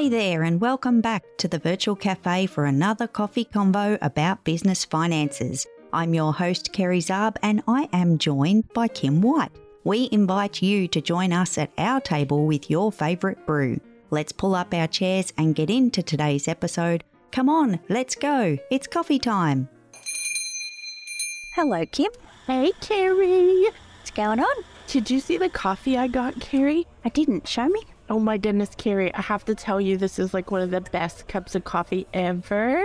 Hey there, and welcome back to the Virtual Cafe for another coffee convo about business finances. I'm your host, Kerry Zarb, and I am joined by Kim White. We invite you to join us at our table with your favourite brew. Let's pull up our chairs and get into today's episode. Come on, let's go. It's coffee time. Hello, Kim. Hey, Kerry. What's going on? Did you see the coffee I got, Kerry? I didn't. Show me. Oh my goodness, Kerry, I have to tell you, this is like one of the best cups of coffee ever.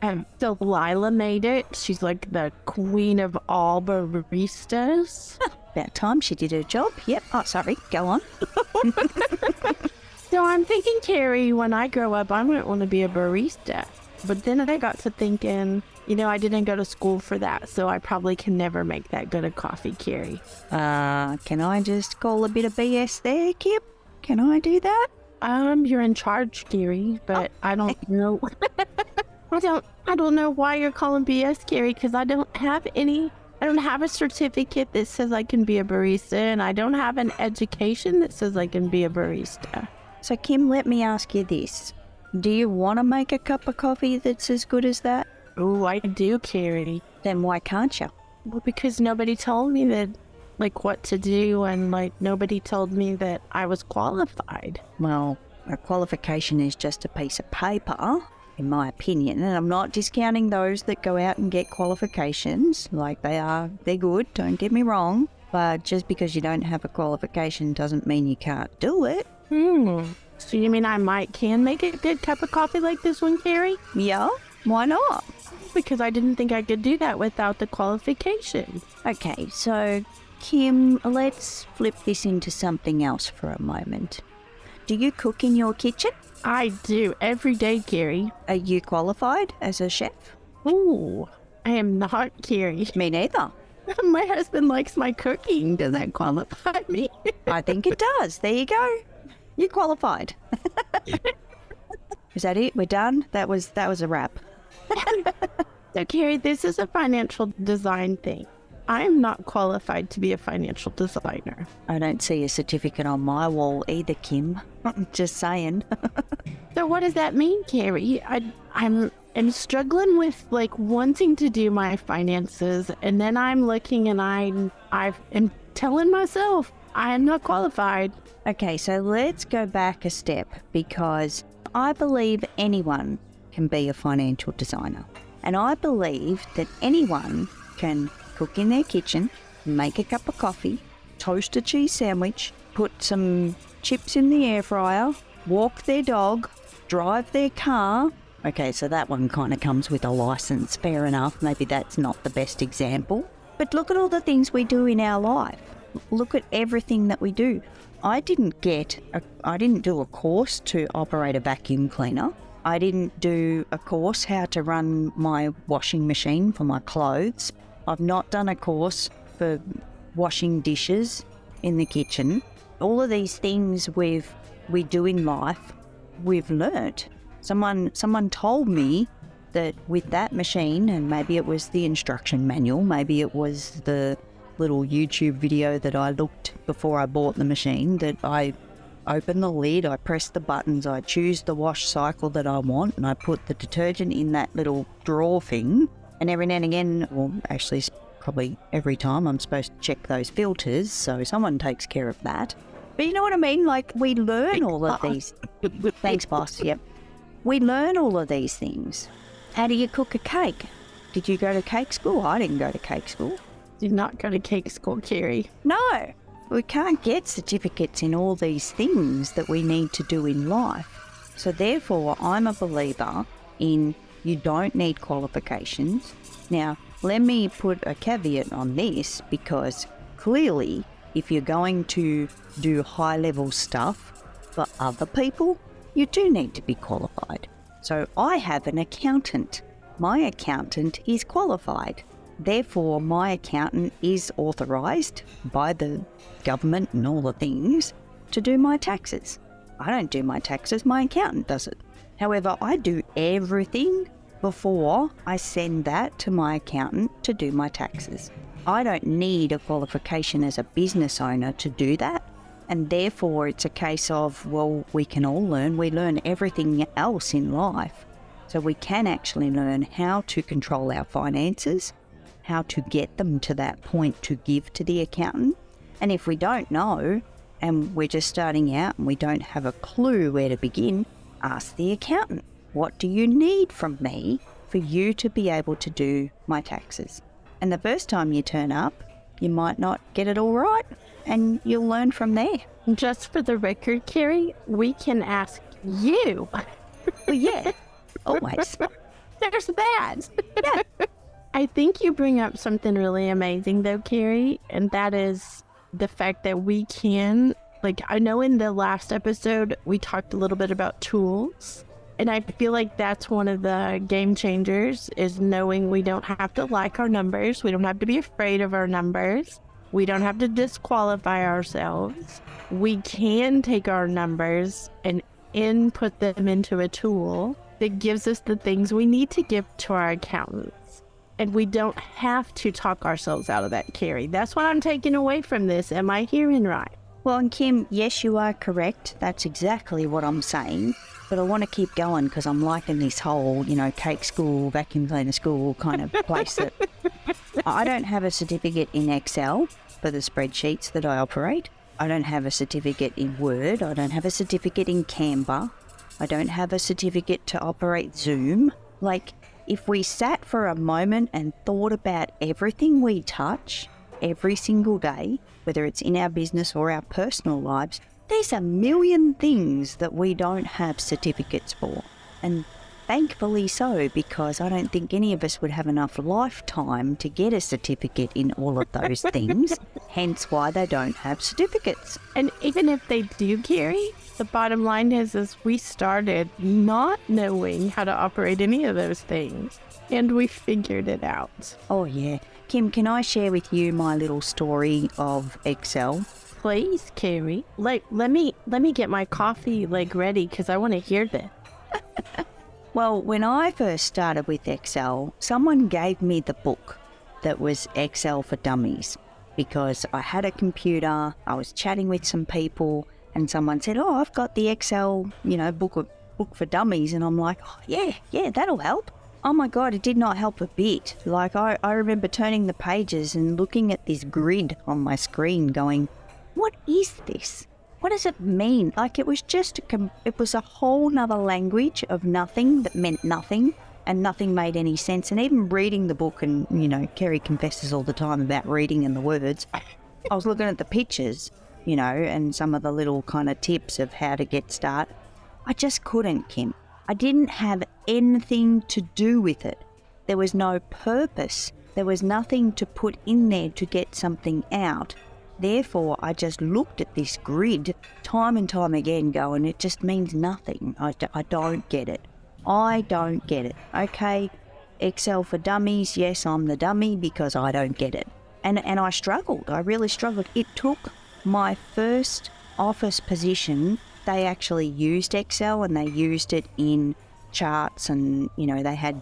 Um, so Lila made it. She's like the queen of all baristas. About time she did her job. Yep. Oh, sorry. Go on. so I'm thinking, Kerry, when I grow up, I might want to be a barista. But then I got to thinking, you know, I didn't go to school for that, so I probably can never make that good a coffee, Kerry. Uh, can I just call a bit of BS there, Kim? Can I do that? Um, you're in charge, Kerry, but oh. I don't know. I don't. I don't know why you're calling BS, Kerry, because I don't have any. I don't have a certificate that says I can be a barista, and I don't have an education that says I can be a barista. So, Kim, let me ask you this: Do you want to make a cup of coffee that's as good as that? Oh, I do, Kerry. Then why can't you? Well, because nobody told me that like what to do and like nobody told me that I was qualified. Well, a qualification is just a piece of paper, in my opinion, and I'm not discounting those that go out and get qualifications. Like they are, they're good, don't get me wrong. But just because you don't have a qualification doesn't mean you can't do it. Hmm. So you mean I might can make a good cup of coffee like this one, Kerry? Yeah. Why not? Because I didn't think I could do that without the qualification. Okay, so Kim, let's flip this into something else for a moment. Do you cook in your kitchen? I do every day, Kerry. Are you qualified as a chef? Ooh, I am not, Kerry. Me neither. my husband likes my cooking. Does that qualify me? I think it does. There you go. You're qualified. is that it? We're done. That was that was a wrap. so, Kerry, this is a financial design thing. I am not qualified to be a financial designer. I don't see a certificate on my wall either, Kim. Just saying. so what does that mean, Kerry? I, I'm am struggling with like wanting to do my finances, and then I'm looking and I I am telling myself I am not qualified. Okay, so let's go back a step because I believe anyone can be a financial designer, and I believe that anyone can cook in their kitchen, make a cup of coffee, toast a cheese sandwich, put some chips in the air fryer, walk their dog, drive their car. Okay, so that one kind of comes with a license, fair enough. Maybe that's not the best example. But look at all the things we do in our life. Look at everything that we do. I didn't get, a, I didn't do a course to operate a vacuum cleaner. I didn't do a course how to run my washing machine for my clothes. I've not done a course for washing dishes in the kitchen. All of these things we've we do in life, we've learnt. Someone someone told me that with that machine, and maybe it was the instruction manual, maybe it was the little YouTube video that I looked before I bought the machine, that I open the lid, I press the buttons, I choose the wash cycle that I want, and I put the detergent in that little drawer thing, and every now and again, well, actually, probably every time, I'm supposed to check those filters, so someone takes care of that. But you know what I mean? Like, we learn all of these. Thanks, boss. Yep. We learn all of these things. How do you cook a cake? Did you go to cake school? I didn't go to cake school. Did not go to cake school, Kerry. No. We can't get certificates in all these things that we need to do in life. So, therefore, I'm a believer in you don't need qualifications. Now, let me put a caveat on this because clearly, if you're going to do high level stuff for other people, you do need to be qualified. So I have an accountant. My accountant is qualified. Therefore, my accountant is authorised by the government and all the things to do my taxes. I don't do my taxes, my accountant does it. However, I do everything before I send that to my accountant to do my taxes. I don't need a qualification as a business owner to do that. And therefore, it's a case of, well, we can all learn. We learn everything else in life. So we can actually learn how to control our finances, how to get them to that point to give to the accountant. And if we don't know, and we're just starting out and we don't have a clue where to begin, ask the accountant, what do you need from me for you to be able to do my taxes? And the first time you turn up, you might not get it all right, and you'll learn from there. Just for the record, Kerry, we can ask you. Well, yeah, always. There's that. Yeah. I think you bring up something really amazing, though, Kerry, and that is the fact that we can, like, I know in the last episode, we talked a little bit about tools. And I feel like that's one of the game changers is knowing we don't have to like our numbers. We don't have to be afraid of our numbers. We don't have to disqualify ourselves. We can take our numbers and input them into a tool that gives us the things we need to give to our accountants. And we don't have to talk ourselves out of that, Kerry. That's what I'm taking away from this. Am I hearing right? Well, and Kim, yes, you are correct. That's exactly what I'm saying. But I want to keep going because I'm liking this whole, you know, cake school, vacuum cleaner school kind of place that I don't have a certificate in Excel for the spreadsheets that I operate. I don't have a certificate in Word. I don't have a certificate in Canva. I don't have a certificate to operate Zoom. Like, if we sat for a moment and thought about everything we touch every single day, whether it's in our business or our personal lives, there's a million things that we don't have certificates for. And thankfully so, because I don't think any of us would have enough lifetime to get a certificate in all of those things, hence why they don't have certificates. And even if they do, Kerry, the bottom line is, is we started not knowing how to operate any of those things, and we figured it out. Oh, yeah. Kim, can I share with you my little story of Excel? Please, Kerry. Like, let me let me get my coffee like ready because I want to hear this. Well, when I first started with Excel, someone gave me the book that was Excel for Dummies because I had a computer, I was chatting with some people, and someone said, "Oh, I've got the Excel, you know, book of, book for dummies," and I'm like, oh, "Yeah, yeah, that'll help." Oh my god, it did not help a bit. Like I, I remember turning the pages and looking at this grid on my screen, going, "What is this?" what does it mean? Like it was just a com- it was a whole nother language of nothing that meant nothing and nothing made any sense. And even reading the book, and you know, Kerry confesses all the time about reading and the words. I was looking at the pictures, you know, and some of the little kind of tips of how to get started. I just couldn't, Kim. I didn't have anything to do with it. There was no purpose. There was nothing to put in there to get something out. Therefore, I just looked at this grid time and time again, going, it just means nothing. I, don't get it. I don't get it. Okay, Excel for dummies. Yes, I'm the dummy because I don't get it. And, and I struggled. I really struggled. It took my first office position. They actually used Excel and they used it in charts and, you know, they had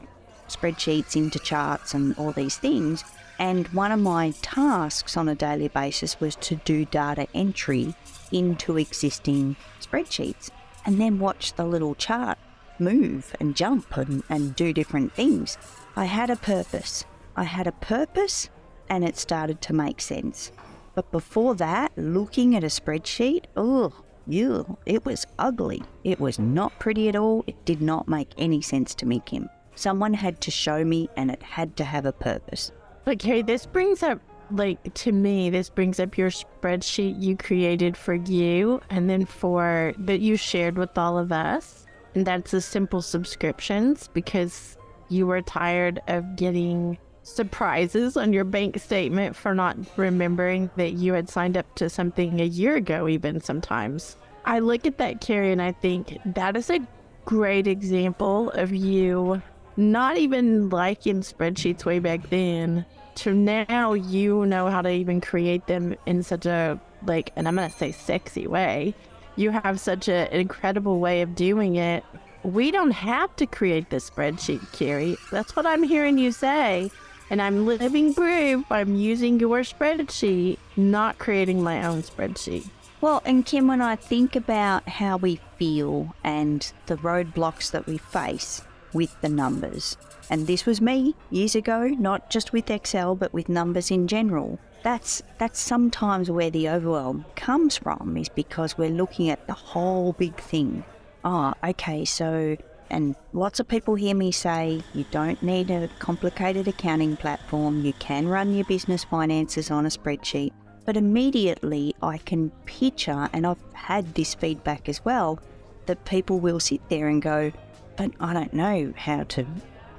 spreadsheets into charts and all these things. And one of my tasks on a daily basis was to do data entry into existing spreadsheets and then watch the little chart move and jump and, and do different things. I had a purpose. I had a purpose and it started to make sense. But before that, looking at a spreadsheet, oh, ew, it was ugly. It was not pretty at all. It did not make any sense to me, Kim. Someone had to show me and it had to have a purpose. But Kerry, this brings up like to me, this brings up your spreadsheet you created for you and then for that you shared with all of us. And that's the simple subscriptions because you were tired of getting surprises on your bank statement for not remembering that you had signed up to something a year ago, even sometimes. I look at that, Kerry, and I think that is a great example of you not even liking spreadsheets way back then to now you know how to even create them in such a like and i'm gonna say sexy way. You have such a, an incredible way of doing it. We don't have to create this spreadsheet kerry. That's what i'm hearing you say and i'm living proof i'm using your spreadsheet not creating my own spreadsheet Well, and Kim, when I think about how we feel and the roadblocks that we face with the numbers, and this was me years ago, not just with Excel, but with numbers in general. That's that's sometimes where the overwhelm comes from, is because we're looking at the whole big thing. Ah, okay, so and lots of people hear me say you don't need a complicated accounting platform. You can run your business finances on a spreadsheet. But immediately I can picture, and I've had this feedback as well, that people will sit there and go, But I don't know how to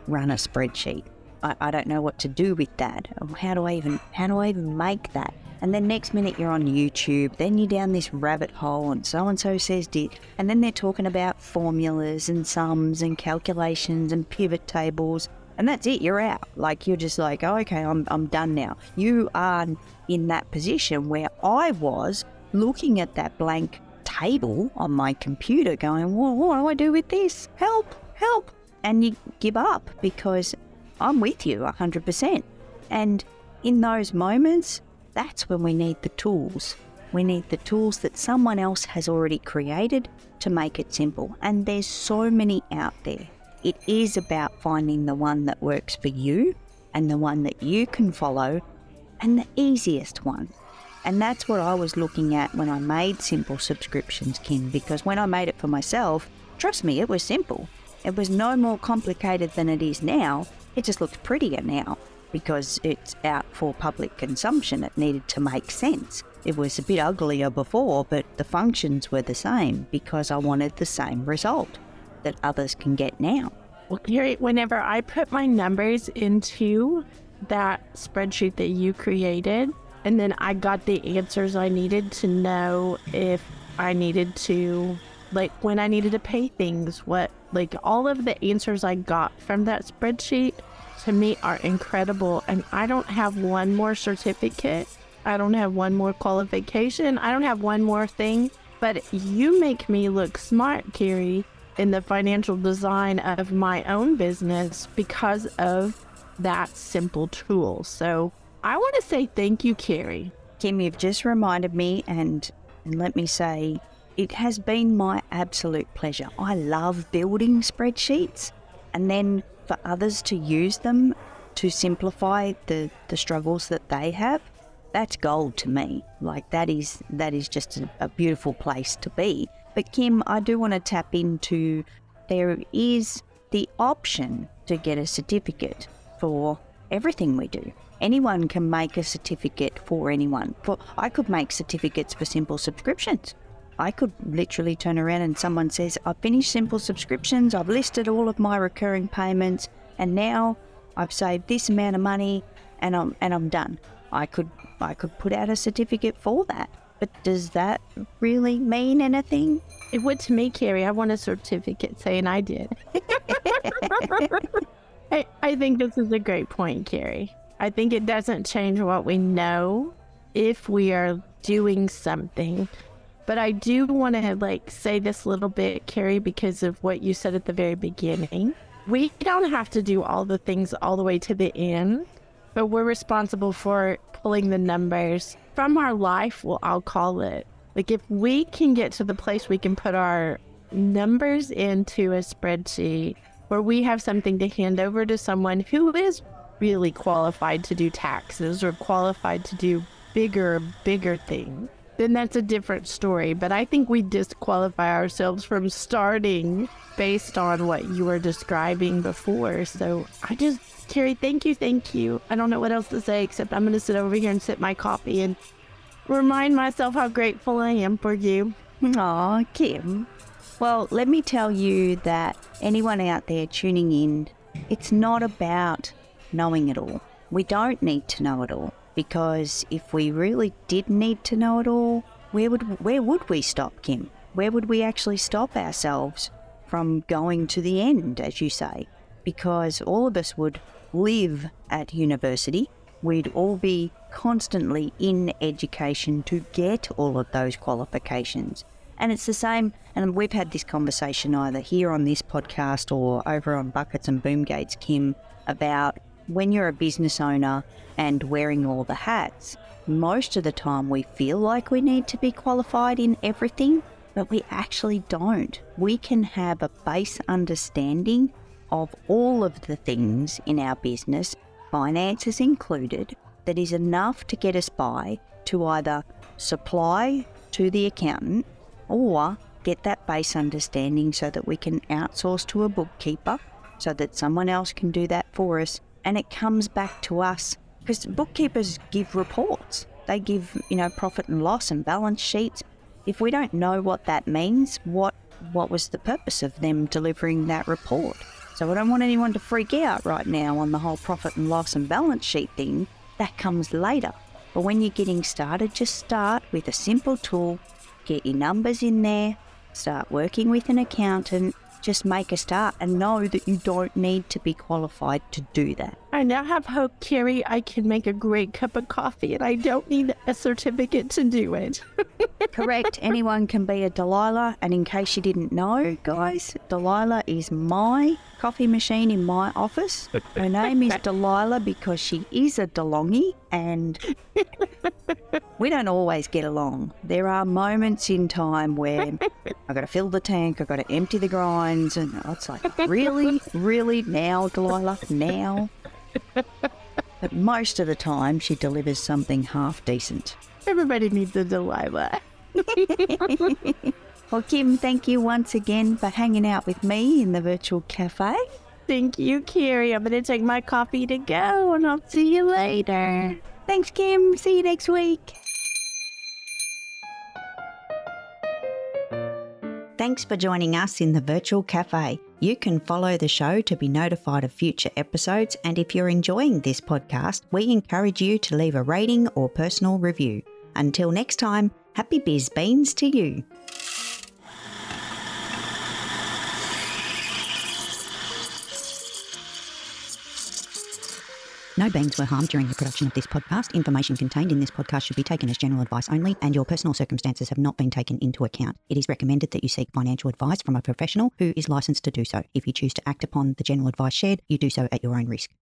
run a spreadsheet. I, I don't know what to do with that. How do I even how do I even make that? And then next minute you're on YouTube, then you're down this rabbit hole and so and so says did and then they're talking about formulas and sums and calculations and pivot tables and that's it, you're out. Like you're just like, oh, okay, I'm I'm done now. You are in that position where I was looking at that blank table on my computer going, well, what do I do with this? Help, help. And you give up because I'm with you 100%. And in those moments, that's when we need the tools. We need the tools that someone else has already created to make it simple. And there's so many out there. It is about finding the one that works for you and the one that you can follow and the easiest one. And that's what I was looking at when I made simple subscriptions, Kim, because when I made it for myself, trust me, it was simple. It was no more complicated than it is now. It just looks prettier now because it's out for public consumption. It needed to make sense. It was a bit uglier before, but the functions were the same because I wanted the same result that others can get now. Well, whenever I put my numbers into that spreadsheet that you created, and then I got the answers I needed to know if I needed to, like, when I needed to pay things, what, like, all of the answers I got from that spreadsheet to me are incredible. And I don't have one more certificate. I don't have one more qualification. I don't have one more thing. But you make me look smart, Kerry, in the financial design of my own business because of that simple tool. So I want to say thank you, Kerry. Kim, you've just reminded me, and, and let me say, it has been my absolute pleasure. I love building spreadsheets and then for others to use them to simplify the, the struggles that they have, that's gold to me. Like that is that is just a, a beautiful place to be. But Kim, I do want to tap into there is the option to get a certificate for everything we do. Anyone can make a certificate for anyone. For I could make certificates for simple subscriptions. I could literally turn around and someone says, I've finished simple subscriptions, I've listed all of my recurring payments, and now I've saved this amount of money and I'm and I'm done. I could I could put out a certificate for that. But does that really mean anything? It would to me, Kerry. I want a certificate saying I did. I, I think this is a great point, Kerry. I think it doesn't change what we know if we are doing something but I do want to like say this little bit, Kerry, because of what you said at the very beginning. We don't have to do all the things all the way to the end, but we're responsible for pulling the numbers from our life, well, I'll call it. Like if we can get to the place we can put our numbers into a spreadsheet where we have something to hand over to someone who is really qualified to do taxes or qualified to do bigger, bigger things then that's a different story. But I think we disqualify ourselves from starting based on what you were describing before. So I just, Kerry, thank you, thank you. I don't know what else to say except I'm going to sit over here and sip my coffee and remind myself how grateful I am for you. Aw, Kim. Well, let me tell you that anyone out there tuning in, it's not about knowing it all. We don't need to know it all because if we really did need to know it all, where would where would we stop, Kim? Where would we actually stop ourselves from going to the end, as you say? Because all of us would live at university. We'd all be constantly in education to get all of those qualifications. And it's the same, and we've had this conversation either here on this podcast or over on Buckets and Boomgates, Kim, about when you're a business owner and wearing all the hats, most of the time we feel like we need to be qualified in everything, but we actually don't. We can have a base understanding of all of the things in our business, finances included, that is enough to get us by to either supply to the accountant or get that base understanding so that we can outsource to a bookkeeper so that someone else can do that for us and it comes back to us. Because bookkeepers give reports. They give you know profit and loss and balance sheets. If we don't know what that means what what was the purpose of them delivering that report? So i don't want anyone to freak out right now on the whole profit and loss and balance sheet thing. That comes later. But when you're getting started just start with a simple tool. Get your numbers in there. Start working with an accountant just make a start and know that you don't need to be qualified to do that. I now have hope, Kerry, I can make a great cup of coffee and I don't need a certificate to do it. Correct. Anyone can be a Delilah. And in case you didn't know, guys, Delilah is my coffee machine in my office. Her name is Delilah because she is a DeLonghi and we don't always get along. There are moments in time where I've got to fill the tank, I've got to empty the grinds, and it's like, really, really, now, Delilah, now. But most of the time, she delivers something half decent. Everybody needs a Delilah. well, Kim, thank you once again for hanging out with me in the virtual cafe. Thank you, Kerry. I'm going to take my coffee to go and I'll see you later. Thanks, Kim. See you next week. Thanks for joining us in the virtual cafe. You can follow the show to be notified of future episodes, and if you're enjoying this podcast, we encourage you to leave a rating or personal review. Until next time, happy biz beans to you. No beings were harmed during the production of this podcast. Information contained in this podcast should be taken as general advice only, and your personal circumstances have not been taken into account. It is recommended that you seek financial advice from a professional who is licensed to do so. If you choose to act upon the general advice shared, you do so at your own risk.